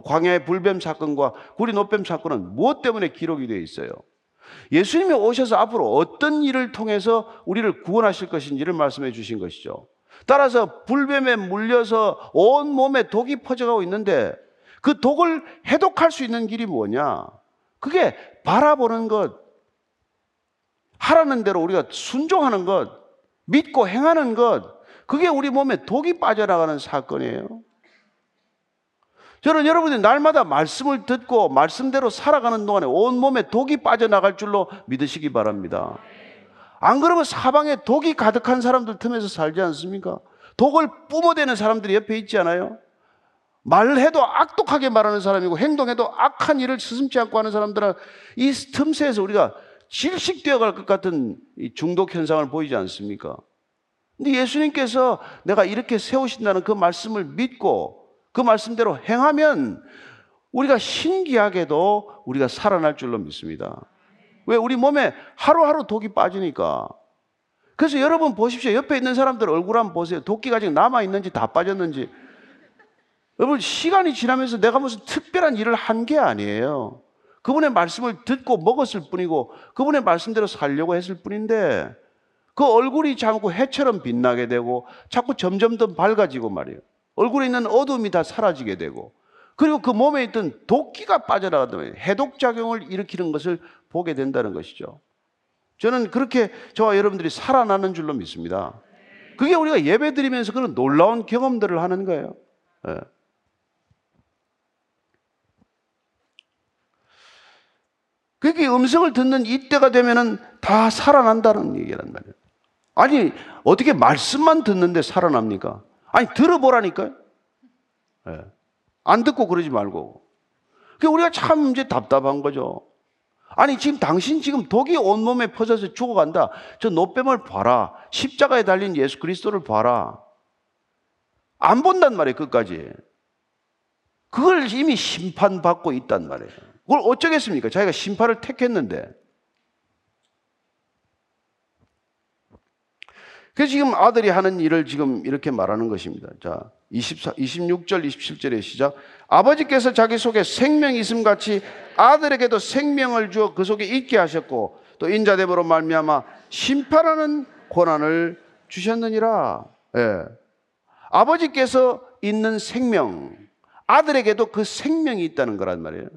광야의 불뱀 사건과 구리 노뱀 사건은 무엇 때문에 기록이 되어 있어요? 예수님이 오셔서 앞으로 어떤 일을 통해서 우리를 구원하실 것인지를 말씀해 주신 것이죠. 따라서 불뱀에 물려서 온 몸에 독이 퍼져가고 있는데 그 독을 해독할 수 있는 길이 뭐냐? 그게 바라보는 것, 하라는 대로 우리가 순종하는 것, 믿고 행하는 것, 그게 우리 몸에 독이 빠져나가는 사건이에요. 저는 여러분이 날마다 말씀을 듣고 말씀대로 살아가는 동안에 온 몸에 독이 빠져나갈 줄로 믿으시기 바랍니다. 안 그러면 사방에 독이 가득한 사람들 틈에서 살지 않습니까? 독을 뿜어대는 사람들이 옆에 있지 않아요? 말해도 악독하게 말하는 사람이고 행동해도 악한 일을 스슴지 않고 하는 사람들은 이 틈새에서 우리가 질식되어 갈 것 같은 중독 현상을 보이지 않습니까? 근데 예수님께서 내가 이렇게 세우신다는 그 말씀을 믿고 그 말씀대로 행하면 우리가 신기하게도 우리가 살아날 줄로 믿습니다. 왜? 우리 몸에 하루하루 독이 빠지니까. 그래서 여러분 보십시오. 옆에 있는 사람들 얼굴 한번 보세요. 도끼가 아직 남아있는지 다 빠졌는지. 여러분, 시간이 지나면서 내가 무슨 특별한 일을 한 게 아니에요. 그분의 말씀을 듣고 먹었을 뿐이고, 그분의 말씀대로 살려고 했을 뿐인데, 그 얼굴이 자꾸 해처럼 빛나게 되고, 자꾸 점점 더 밝아지고 말이에요. 얼굴에 있는 어둠이 다 사라지게 되고, 그리고 그 몸에 있던 도끼가 빠져나가다 해독작용을 일으키는 것을 보게 된다는 것이죠. 저는 그렇게 저와 여러분들이 살아나는 줄로 믿습니다. 그게 우리가 예배 드리면서 그런 놀라운 경험들을 하는 거예요. 네. 그게 음성을 듣는 이때가 되면은 다 살아난다는 얘기란 말이에요. 아니, 어떻게 말씀만 듣는데 살아납니까? 아니, 들어보라니까요. 네. 안 듣고 그러지 말고. 그 우리가 참 이제 답답한 거죠. 아니, 지금 당신 지금 독이 온몸에 퍼져서 죽어간다. 저 노뱀을 봐라. 십자가에 달린 예수 그리스도를 봐라. 안 본단 말이에요, 끝까지. 그걸 이미 심판받고 있단 말이에요. 그걸 어쩌겠습니까? 자기가 심판을 택했는데. 그래서 지금 아들이 하는 일을 지금 이렇게 말하는 것입니다. 자, 24, 26절, 27절의 시작. 아버지께서 자기 속에 생명이 있음 같이 아들에게도 생명을 주어 그 속에 있게 하셨고 또 인자됨으로 말미암아 심판하는 권한을 주셨느니라. 예. 아버지께서 있는 생명, 아들에게도 그 생명이 있다는 거란 말이에요.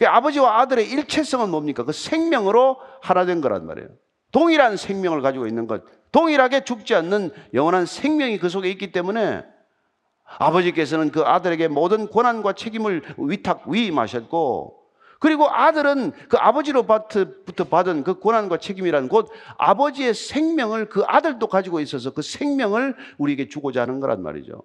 그 아버지와 아들의 일체성은 뭡니까? 그 생명으로 하나 된 거란 말이에요. 동일한 생명을 가지고 있는 것, 동일하게 죽지 않는 영원한 생명이 그 속에 있기 때문에 아버지께서는 그 아들에게 모든 권한과 책임을 위탁 위임하셨고 그리고 아들은 그 아버지로부터 받은 그 권한과 책임이란 곧 아버지의 생명을 그 아들도 가지고 있어서 그 생명을 우리에게 주고자 하는 거란 말이죠.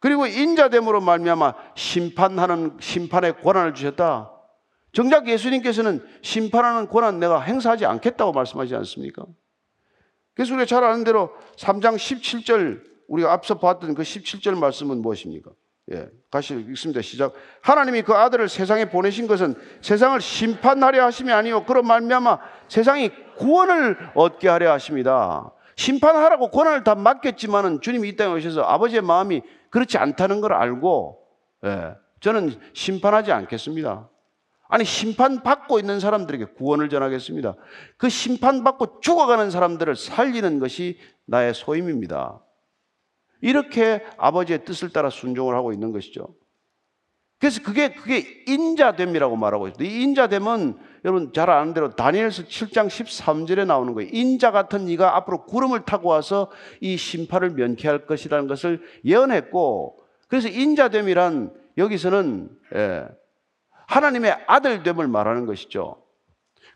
그리고 인자됨으로 말미암아 심판하는 심판의 권한을 주셨다. 정작 예수님께서는 심판하는 권한 내가 행사하지 않겠다고 말씀하지 않습니까? 그래서 우리가 잘 아는 대로 3장 17절 우리가 앞서 봤던 그 17절 말씀은 무엇입니까? 예, 다시 읽습니다. 시작. 하나님이 그 아들을 세상에 보내신 것은 세상을 심판하려 하심이 아니요 그런 말미암아 세상이 구원을 얻게 하려 하십니다. 심판하라고 권한을 다 맡겼지만은 주님이 이 땅에 오셔서 아버지의 마음이 그렇지 않다는 걸 알고 예, 저는 심판하지 않겠습니다. 아니 심판받고 있는 사람들에게 구원을 전하겠습니다. 그 심판받고 죽어가는 사람들을 살리는 것이 나의 소임입니다. 이렇게 아버지의 뜻을 따라 순종을 하고 있는 것이죠. 그래서 그게 그게 인자됨이라고 말하고 있어요. 이 인자됨은 여러분 잘 아는 대로 다니엘서 7장 13절에 나오는 거예요. 인자 같은 이가 앞으로 구름을 타고 와서 이 심판을 면케할 것이라는 것을 예언했고 그래서 인자됨이란 여기서는 예, 하나님의 아들됨을 말하는 것이죠.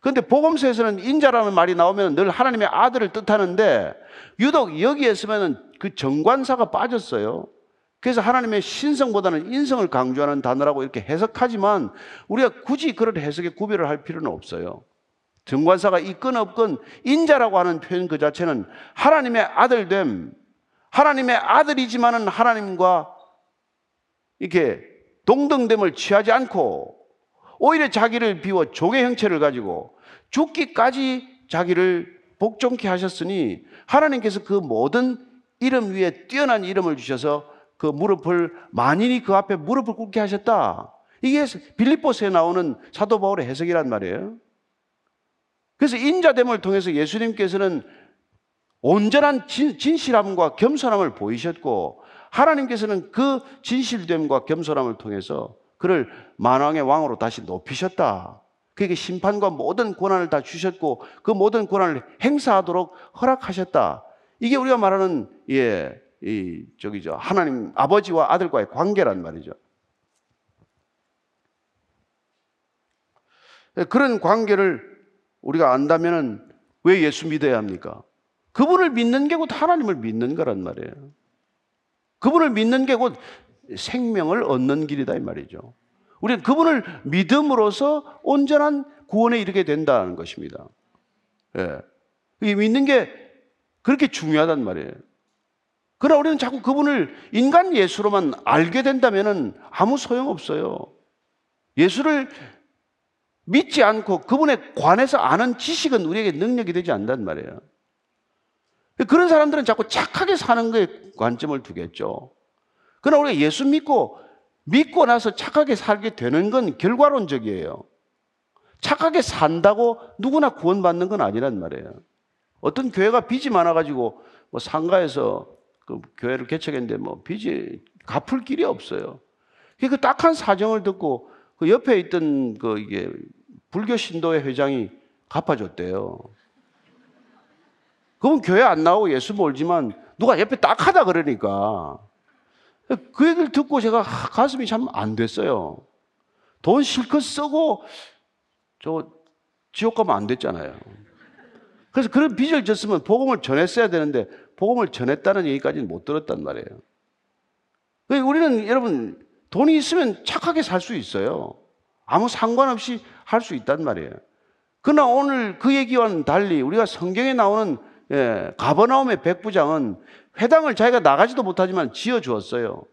그런데 복음서에서는 인자라는 말이 나오면 늘 하나님의 아들을 뜻하는데 유독 여기에 서면은 그 정관사가 빠졌어요. 그래서 하나님의 신성보다는 인성을 강조하는 단어라고 이렇게 해석하지만 우리가 굳이 그런 해석에 구별을 할 필요는 없어요. 정관사가 있건 없건 인자라고 하는 표현 그 자체는 하나님의 아들됨, 하나님의 아들이지만은 하나님과 이렇게 동등됨을 취하지 않고 오히려 자기를 비워 종의 형체를 가지고 죽기까지 자기를 복종케 하셨으니 하나님께서 그 모든 이름 위에 뛰어난 이름을 주셔서 그 무릎을 만인이 그 앞에 무릎을 꿇게 하셨다. 이게 빌립보스에 나오는 사도 바울의 해석이란 말이에요. 그래서 인자됨을 통해서 예수님께서는 온전한 진, 진실함과 겸손함을 보이셨고 하나님께서는 그 진실됨과 겸손함을 통해서 그를 만왕의 왕으로 다시 높이셨다. 그에게 심판과 모든 권한을 다 주셨고 그 모든 권한을 행사하도록 허락하셨다. 이게 우리가 말하는 예, 이 저기죠 하나님 아버지와 아들과의 관계란 말이죠. 그런 관계를 우리가 안다면은 왜 예수 믿어야 합니까? 그분을 믿는 게 곧 하나님을 믿는 거란 말이에요. 그분을 믿는 게 곧 생명을 얻는 길이다 이 말이죠. 우리는 그분을 믿음으로써 온전한 구원에 이르게 된다는 것입니다. 예. 이 믿는 게 그렇게 중요하단 말이에요. 그러나 우리는 자꾸 그분을 인간 예수로만 알게 된다면 아무 소용 없어요. 예수를 믿지 않고 그분에 관해서 아는 지식은 우리에게 능력이 되지 않단 말이에요. 그런 사람들은 자꾸 착하게 사는 거에 관점을 두겠죠. 그러나 우리가 예수 믿고 믿고 나서 착하게 살게 되는 건 결과론적이에요. 착하게 산다고 누구나 구원받는 건 아니란 말이에요. 어떤 교회가 빚이 많아가지고 뭐 상가에서 그 교회를 개척했는데 뭐 빚이 갚을 길이 없어요. 그 딱한 사정을 듣고 그 옆에 있던 그 이게 불교 신도의 회장이 갚아줬대요. 그분 교회 안 나오고 예수 몰지만 누가 옆에 딱하다 그러니까 그 얘기를 듣고 제가 가슴이 참 안 됐어요. 돈 실컷 쓰고 저 지옥 가면 안 됐잖아요. 그래서 그런 빚을 졌으면 복음을 전했어야 되는데 복음을 전했다는 얘기까지는 못 들었단 말이에요. 우리는 여러분 돈이 있으면 착하게 살 수 있어요. 아무 상관없이 할 수 있단 말이에요. 그러나 오늘 그 얘기와는 달리 우리가 성경에 나오는 예, 가버나움의 백부장은 회당을 자기가 나가지도 못하지만 지어 주었어요.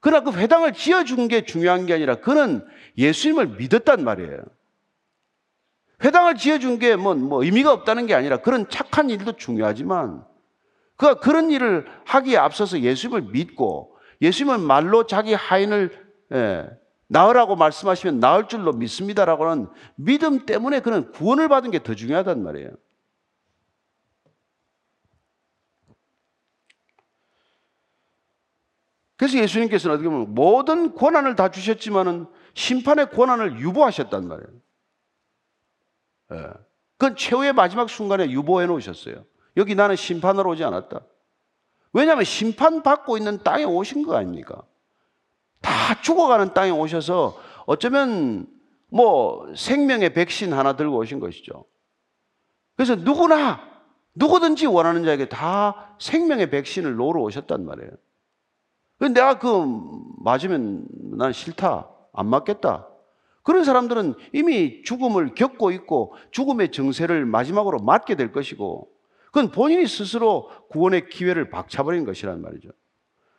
그러나 그 회당을 지어 준 게 중요한 게 아니라 그는 예수님을 믿었단 말이에요. 회당을 지어 준게 뭐, 뭐 의미가 없다는 게 아니라 그런 착한 일도 중요하지만 그가 그런 일을 하기에 앞서서 예수님을 믿고 예수님은 말로 자기 하인을 예, 나으라고 말씀하시면 나을 줄로 믿습니다라고 하는 믿음 때문에 그는 구원을 받은 게 더 중요하단 말이에요. 그래서 예수님께서는 어떻게 보면 모든 권한을 다 주셨지만은 심판의 권한을 유보하셨단 말이에요. 예. 그건 최후의 마지막 순간에 유보해 놓으셨어요. 여기 나는 심판으로 오지 않았다. 왜냐하면 심판받고 있는 땅에 오신 거 아닙니까? 다 죽어가는 땅에 오셔서 어쩌면 뭐 생명의 백신 하나 들고 오신 것이죠. 그래서 누구나 누구든지 원하는 자에게 다 생명의 백신을 놓으러 오셨단 말이에요. 내가 그 맞으면 난 싫다. 안 맞겠다. 그런 사람들은 이미 죽음을 겪고 있고 죽음의 정세를 마지막으로 맞게 될 것이고 그건 본인이 스스로 구원의 기회를 박차버린 것이란 말이죠.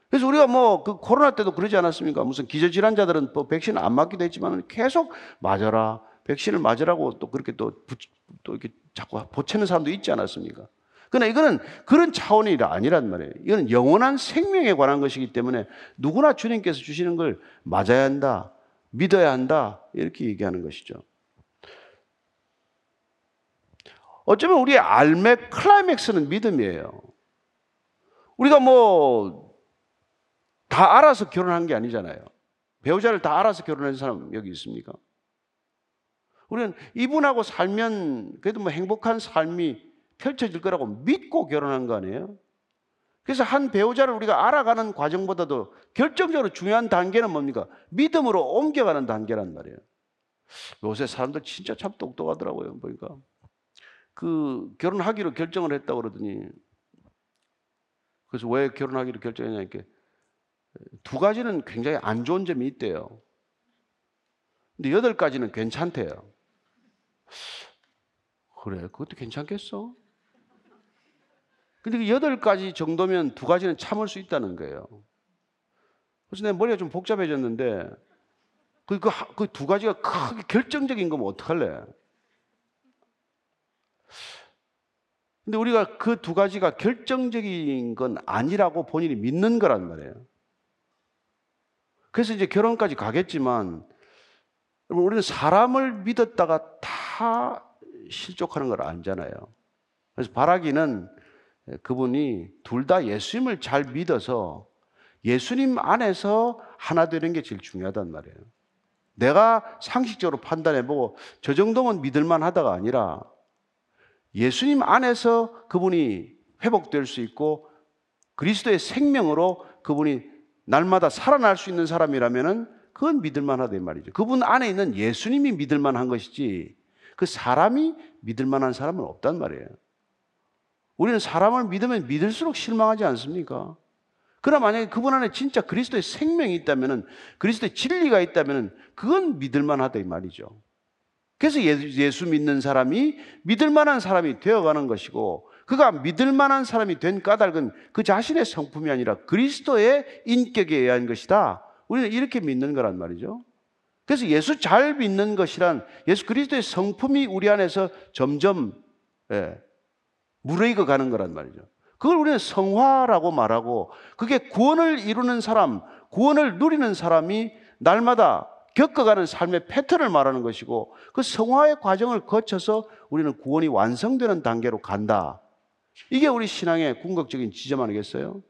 그래서 우리가 뭐 그 코로나 때도 그러지 않았습니까? 무슨 기저질환자들은 또 백신 안 맞기도 했지만 계속 맞아라. 백신을 맞으라고 또 그렇게 또, 또 이렇게 자꾸 보채는 사람도 있지 않았습니까? 그러나 이거는 그런 차원이 아니란 말이에요. 이거는 영원한 생명에 관한 것이기 때문에 누구나 주님께서 주시는 걸 맞아야 한다. 믿어야 한다. 이렇게 얘기하는 것이죠. 어쩌면 우리의 알매 클라이맥스는 믿음이에요. 우리가 뭐 다 알아서 결혼한 게 아니잖아요. 배우자를 다 알아서 결혼한 사람 여기 있습니까? 우리는 이분하고 살면 그래도 뭐 행복한 삶이 펼쳐질 거라고 믿고 결혼한 거 아니에요? 그래서 한 배우자를 우리가 알아가는 과정보다도 결정적으로 중요한 단계는 뭡니까? 믿음으로 옮겨가는 단계란 말이에요. 요새 사람들 진짜 참 똑똑하더라고요. 보니까. 그 결혼하기로 결정을 했다고 그러더니 그래서 왜 결혼하기로 결정했냐 이렇게 두 가지는 굉장히 안 좋은 점이 있대요. 근데 여덟 가지는 괜찮대요. 그래, 그것도 괜찮겠어? 근데 그 여덟 가지 정도면 두 가지는 참을 수 있다는 거예요. 그래서 내 머리가 좀 복잡해졌는데 그, 그, 그 두 가지가 크게 결정적인 거면 어떡할래? 근데 우리가 그 두 가지가 결정적인 건 아니라고 본인이 믿는 거란 말이에요. 그래서 이제 결혼까지 가겠지만 우리는 사람을 믿었다가 다 실족하는 걸 알잖아요. 그래서 바라기는 그분이 둘 다 예수님을 잘 믿어서 예수님 안에서 하나 되는 게 제일 중요하단 말이에요. 내가 상식적으로 판단해보고 저 정도면 믿을만 하다가 아니라 예수님 안에서 그분이 회복될 수 있고 그리스도의 생명으로 그분이 날마다 살아날 수 있는 사람이라면은 그건 믿을만 하다 이 말이죠. 그분 안에 있는 예수님이 믿을만 한 것이지 그 사람이 믿을만한 사람은 없단 말이에요. 우리는 사람을 믿으면 믿을수록 실망하지 않습니까? 그러나 만약에 그분 안에 진짜 그리스도의 생명이 있다면 그리스도의 진리가 있다면 그건 믿을만하다 이 말이죠. 그래서 예수 믿는 사람이 믿을 만한 사람이 되어가는 것이고 그가 믿을 만한 사람이 된 까닭은 그 자신의 성품이 아니라 그리스도의 인격에 의한 것이다. 우리는 이렇게 믿는 거란 말이죠. 그래서 예수 잘 믿는 것이란 예수 그리스도의 성품이 우리 안에서 점점 예, 무르익어 가는 거란 말이죠. 그걸 우리는 성화라고 말하고 그게 구원을 이루는 사람, 구원을 누리는 사람이 날마다 겪어가는 삶의 패턴을 말하는 것이고 그 성화의 과정을 거쳐서 우리는 구원이 완성되는 단계로 간다. 이게 우리 신앙의 궁극적인 지점 아니겠어요?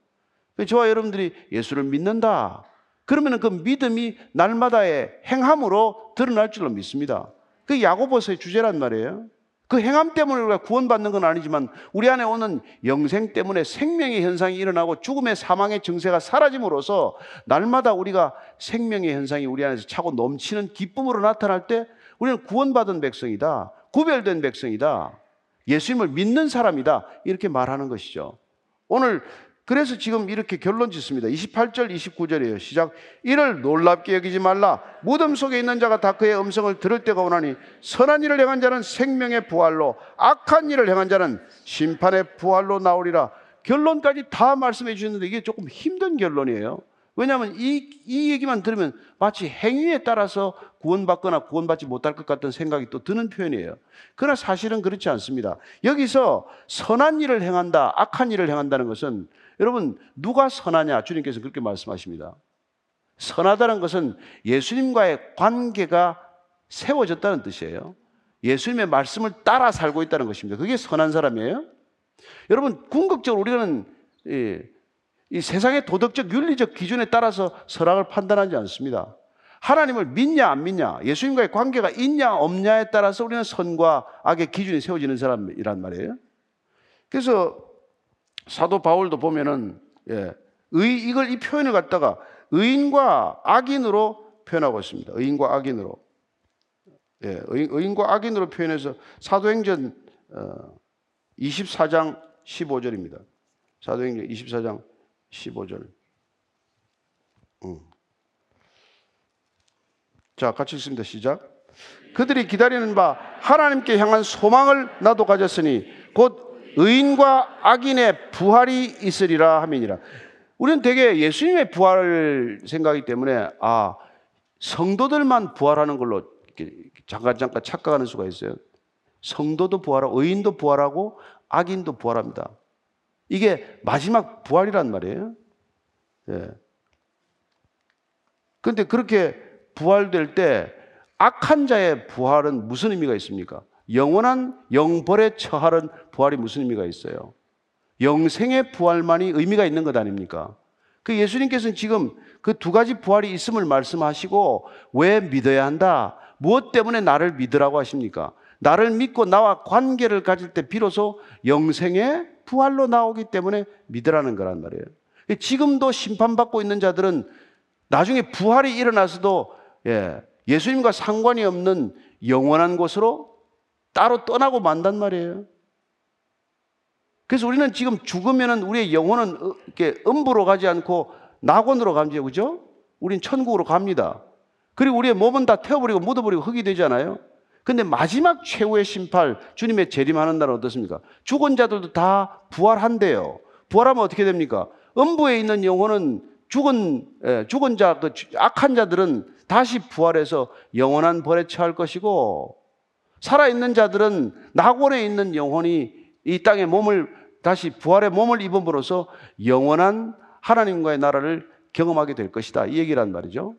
저와 여러분들이 예수를 믿는다. 그러면 그 믿음이 날마다의 행함으로 드러날 줄로 믿습니다. 그 야고보서의 주제란 말이에요. 그 행함 때문에 우리가 구원받는 건 아니지만 우리 안에 오는 영생 때문에 생명의 현상이 일어나고 죽음의 사망의 증세가 사라짐으로써 날마다 우리가 생명의 현상이 우리 안에서 차고 넘치는 기쁨으로 나타날 때 우리는 구원받은 백성이다. 구별된 백성이다. 예수님을 믿는 사람이다. 이렇게 말하는 것이죠. 오늘 그래서 지금 이렇게 결론 짓습니다. 28절, 29절이에요. 시작. 이를 놀랍게 여기지 말라. 무덤 속에 있는 자가 다 그의 음성을 들을 때가 오나니 선한 일을 행한 자는 생명의 부활로 악한 일을 행한 자는 심판의 부활로 나오리라. 결론까지 다 말씀해 주셨는데 이게 조금 힘든 결론이에요. 왜냐하면 이, 이 얘기만 들으면 마치 행위에 따라서 구원받거나 구원받지 못할 것 같은 생각이 또 드는 표현이에요. 그러나 사실은 그렇지 않습니다. 여기서 선한 일을 행한다, 악한 일을 행한다는 것은 여러분, 누가 선하냐? 주님께서 그렇게 말씀하십니다. 선하다는 것은 예수님과의 관계가 세워졌다는 뜻이에요. 예수님의 말씀을 따라 살고 있다는 것입니다. 그게 선한 사람이에요. 여러분, 궁극적으로 우리는 이, 이 세상의 도덕적 윤리적 기준에 따라서 선악을 판단하지 않습니다. 하나님을 믿냐 안 믿냐, 예수님과의 관계가 있냐 없냐에 따라서 우리는 선과 악의 기준이 세워지는 사람이란 말이에요. 그래서 사도 바울도 보면은 예, 의 이걸 이 표현을 갖다가 의인과 악인으로 표현하고 있습니다. 의인과 악인으로. 예, 의인, 과 악인으로 표현해서 사도행전 어, 24장 15절입니다. 사도행전 24장 15절. 음. 자, 같이 읽습니다. 시작. 그들이 기다리는 바 하나님께 향한 소망을 나도 가졌으니 곧 의인과 악인의 부활이 있으리라 함이니라. 우리는 되게 예수님의 부활 생각이기 때문에 아 성도들만 부활하는 걸로 잠깐 잠깐 착각하는 수가 있어요. 성도도 부활하고 의인도 부활하고 악인도 부활합니다. 이게 마지막 부활이란 말이에요. 예. 근데 그렇게 부활될 때 악한 자의 부활은 무슨 의미가 있습니까? 영원한 영벌에 처하는 부활이 무슨 의미가 있어요? 영생의 부활만이 의미가 있는 것 아닙니까? 그 예수님께서는 지금 그 두 가지 부활이 있음을 말씀하시고 왜 믿어야 한다? 무엇 때문에 나를 믿으라고 하십니까? 나를 믿고 나와 관계를 가질 때 비로소 영생의 부활로 나오기 때문에 믿으라는 거란 말이에요. 지금도 심판받고 있는 자들은 나중에 부활이 일어나서도 예, 예수님과 상관이 없는 영원한 곳으로 따로 떠나고 만단 말이에요. 그래서 우리는 지금 죽으면은 우리의 영혼은 어, 이렇게 음부로 가지 않고 낙원으로 가죠, 그죠? 우린 천국으로 갑니다. 그리고 우리의 몸은 다 태워버리고 묻어버리고 흙이 되잖아요. 근데 마지막 최후의 심판, 주님의 재림하는 날은 어떻습니까? 죽은 자들도 다 부활한대요. 부활하면 어떻게 됩니까? 음부에 있는 영혼은 죽은, 예, 죽은 자, 그 악한 자들은 다시 부활해서 영원한 벌에 처할 것이고, 살아있는 자들은 낙원에 있는 영혼이 이 땅에 몸을 다시 부활의 몸을 입음으로써 영원한 하나님과의 나라를 경험하게 될 것이다. 이 얘기란 말이죠.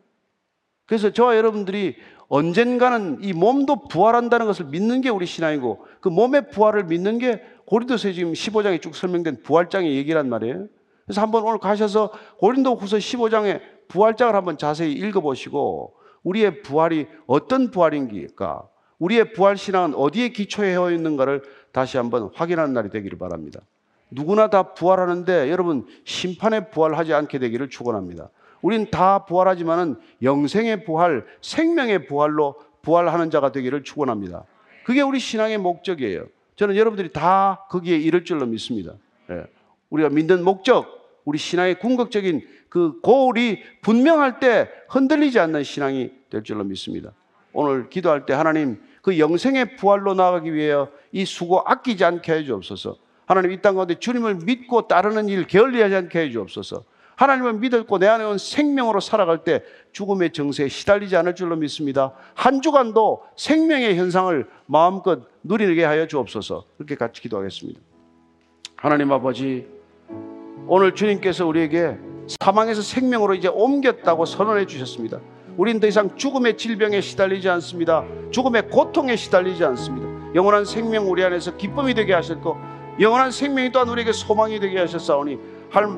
그래서 저와 여러분들이 언젠가는 이 몸도 부활한다는 것을 믿는 게 우리 신앙이고 그 몸의 부활을 믿는 게 고린도서 지금 15장에 쭉 설명된 부활장의 얘기란 말이에요. 그래서 한번 오늘 가셔서 고린도 후서 15장의 부활장을 한번 자세히 읽어보시고 우리의 부활이 어떤 부활인가, 우리의 부활 신앙은 어디에 기초해 있는가를 다시 한번 확인하는 날이 되기를 바랍니다. 누구나 다 부활하는데 여러분 심판의 부활하지 않게 되기를 축원합니다. 우린 다 부활하지만은 영생의 부활, 생명의 부활로 부활하는 자가 되기를 축원합니다. 그게 우리 신앙의 목적이에요. 저는 여러분들이 다 거기에 이를 줄로 믿습니다. 예. 우리가 믿는 목적, 우리 신앙의 궁극적인 그 고울이 분명할 때 흔들리지 않는 신앙이 될 줄로 믿습니다. 오늘 기도할 때 하나님 그 영생의 부활로 나가기 위해 이 수고 아끼지 않게 해 주옵소서. 하나님 이 땅 가운데 주님을 믿고 따르는 일 게을리하지 않게 해 주옵소서. 하나님을 믿었고 내 안에 온 생명으로 살아갈 때 죽음의 정세에 시달리지 않을 줄로 믿습니다. 한 주간도 생명의 현상을 마음껏 누리게 하여 주옵소서. 그렇게 같이 기도하겠습니다. 하나님 아버지, 오늘 주님께서 우리에게 사망에서 생명으로 이제 옮겼다고 선언해 주셨습니다. 우린 더 이상 죽음의 질병에 시달리지 않습니다. 죽음의 고통에 시달리지 않습니다. 영원한 생명 우리 안에서 기쁨이 되게 하셨고 영원한 생명이 또한 우리에게 소망이 되게 하셨사오니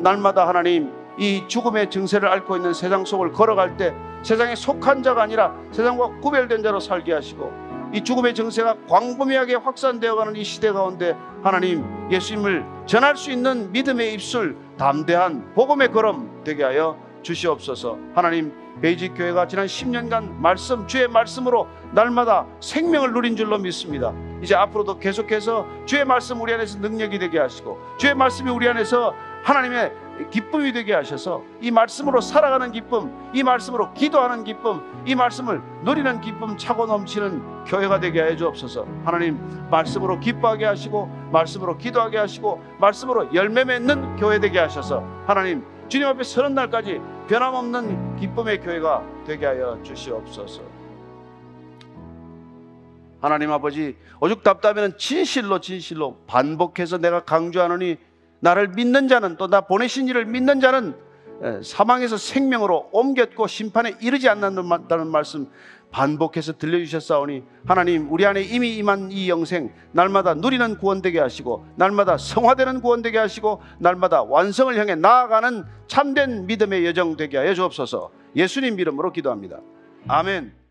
날마다 하나님 이 죽음의 증세를 앓고 있는 세상 속을 걸어갈 때 세상에 속한 자가 아니라 세상과 구별된 자로 살게 하시고 이 죽음의 증세가 광범위하게 확산되어 가는 이 시대 가운데 하나님 예수님을 전할 수 있는 믿음의 입술 담대한 복음의 걸음 되게 하여 주시옵소서 하나님 베이직 교회가 지난 10년간 말씀 주의 말씀으로 날마다 생명을 누린 줄로 믿습니다. 이제 앞으로도 계속해서 주의 말씀 우리 안에서 능력이 되게 하시고 주의 말씀이 우리 안에서 하나님의 기쁨이 되게 하셔서 이 말씀으로 살아가는 기쁨, 이 말씀으로 기도하는 기쁨, 이 말씀을 누리는 기쁨 차고 넘치는 교회가 되게 해 주옵소서. 하나님 말씀으로 기뻐하게 하시고 말씀으로 기도하게 하시고 말씀으로 열매 맺는 교회 되게 하셔서 하나님 주님 앞에 서는 날까지 변함없는 기쁨의 교회가 되게 하여 주시옵소서. 하나님 아버지 오죽 답답하면 진실로 진실로 반복해서 내가 강조하노니 나를 믿는 자는 또 나 보내신 이를 믿는 자는 사망에서 생명으로 옮겼고 심판에 이르지 않는다는 말씀 반복해서 들려주셨사오니 하나님 우리 안에 이미 임한 이 영생 날마다 누리는 구원되게 하시고 날마다 성화되는 구원되게 하시고 날마다 완성을 향해 나아가는 참된 믿음의 여정 되게 하여 주옵소서. 예수님 이름으로 기도합니다. 아멘